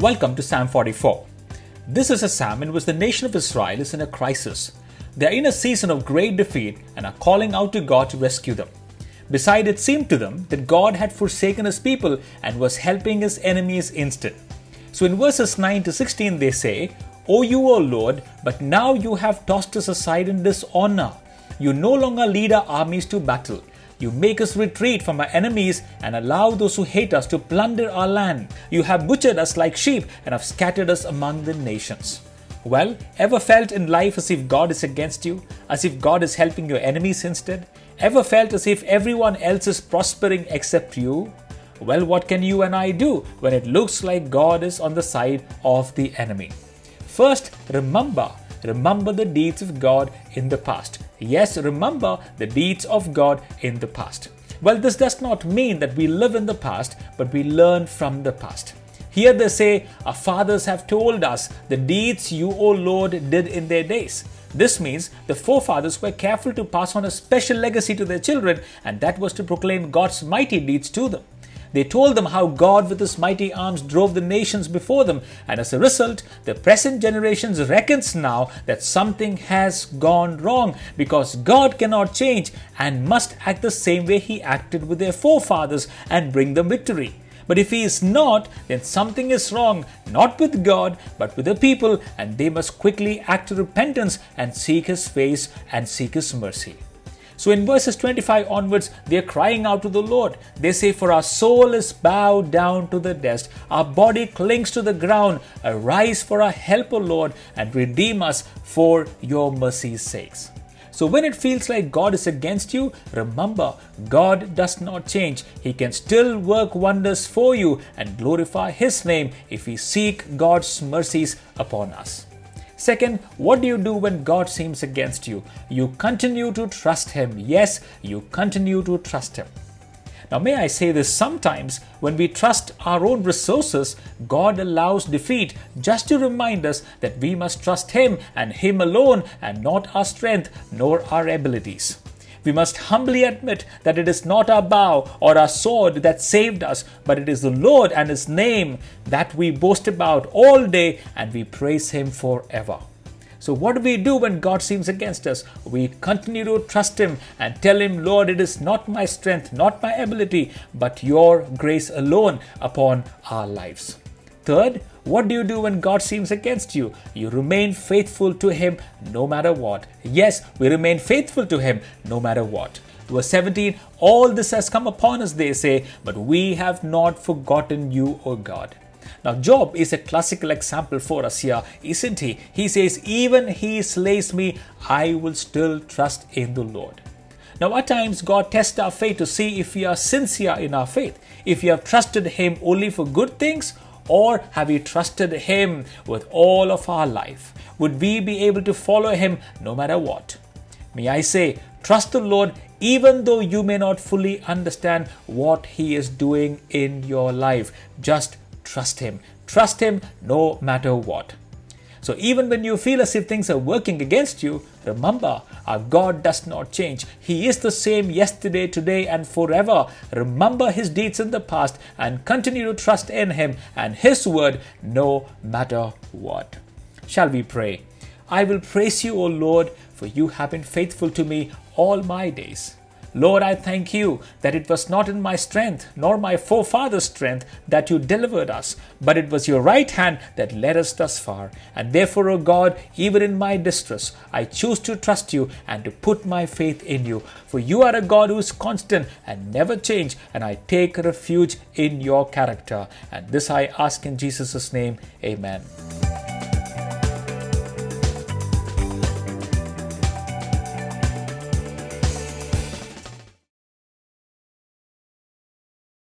Welcome to Psalm 44. This is a psalm in which the nation of Israel is in a crisis. They are in a season of great defeat and are calling out to God to rescue them. Besides, it seemed to them that God had forsaken his people and was helping his enemies instead. So in verses 9 to 16, they say, O you, O Lord, but now you have tossed us aside in dishonor. You no longer lead our armies to battle. You make us retreat from our enemies and allow those who hate us to plunder our land. You have butchered us like sheep and have scattered us among the nations. Well, ever felt in life as if God is against you? As if God is helping your enemies instead? Ever felt as if everyone else is prospering except you? Well, what can you and I do when it looks like God is on the side of the enemy? First, remember remember the deeds of God in the past. Yes, remember the deeds of God in the past. Well, this does not mean that we live in the past, but we learn from the past. Here they say, Our fathers have told us the deeds you, O Lord, did in their days. This means the forefathers were careful to pass on a special legacy to their children, and that was to proclaim God's mighty deeds to them. They told them how God with his mighty arms drove the nations before them, and as a result, the present generations reckons now that something has gone wrong because God cannot change and must act the same way he acted with their forefathers and bring them victory. But if he is not, then something is wrong, not with God, but with the people, and they must quickly act to repentance and seek his face and seek his mercy. So in verses 25 onwards, they are crying out to the Lord. They say, For our soul is bowed down to the dust, our body clings to the ground. Arise for our help, O Lord, and redeem us for your mercy's sakes. So when it feels like God is against you, remember, God does not change. He can still work wonders for you and glorify His name if we seek God's mercies upon us. Second, what do you do when God seems against you? You continue to trust Him. Yes, you continue to trust Him. Now, may I say this sometimes when we trust our own resources, God allows defeat just to remind us that we must trust Him and Him alone and not our strength nor our abilities. We must humbly admit that it is not our bow or our sword that saved us, but it is the Lord and His name that we boast about all day and we praise Him forever. So, what do we do when God seems against us? We continue to trust Him and tell Him, Lord, it is not my strength, not my ability, but your grace alone upon our lives. Third, what do you do when God seems against you? You remain faithful to Him no matter what. Yes, we remain faithful to Him no matter what. Verse 17 All this has come upon us, they say, but we have not forgotten you, O God. Now, Job is a classical example for us here, isn't he? He says, Even he slays me, I will still trust in the Lord. Now, at times, God tests our faith to see if we are sincere in our faith, if we have trusted Him only for good things or have we trusted Him with all of our life? Would we be able to follow Him no matter what? May I say, trust the Lord even though you may not fully understand what He is doing in your life. Just trust Him. Trust Him no matter what. So even when you feel as if things are working against you, remember our God does not change. He is the same yesterday, today, and forever. Remember His deeds in the past and continue to trust in Him and His word no matter what. Shall we pray? I will praise you, O Lord, for you have been faithful to me all my days. Lord, I thank you that it was not in my strength nor my forefathers' strength that you delivered us, but it was your right hand that led us thus far. And therefore, O God, even in my distress, I choose to trust you and to put my faith in you. For you are a God who is constant and never change, and I take refuge in your character. And this I ask in Jesus' name. Amen.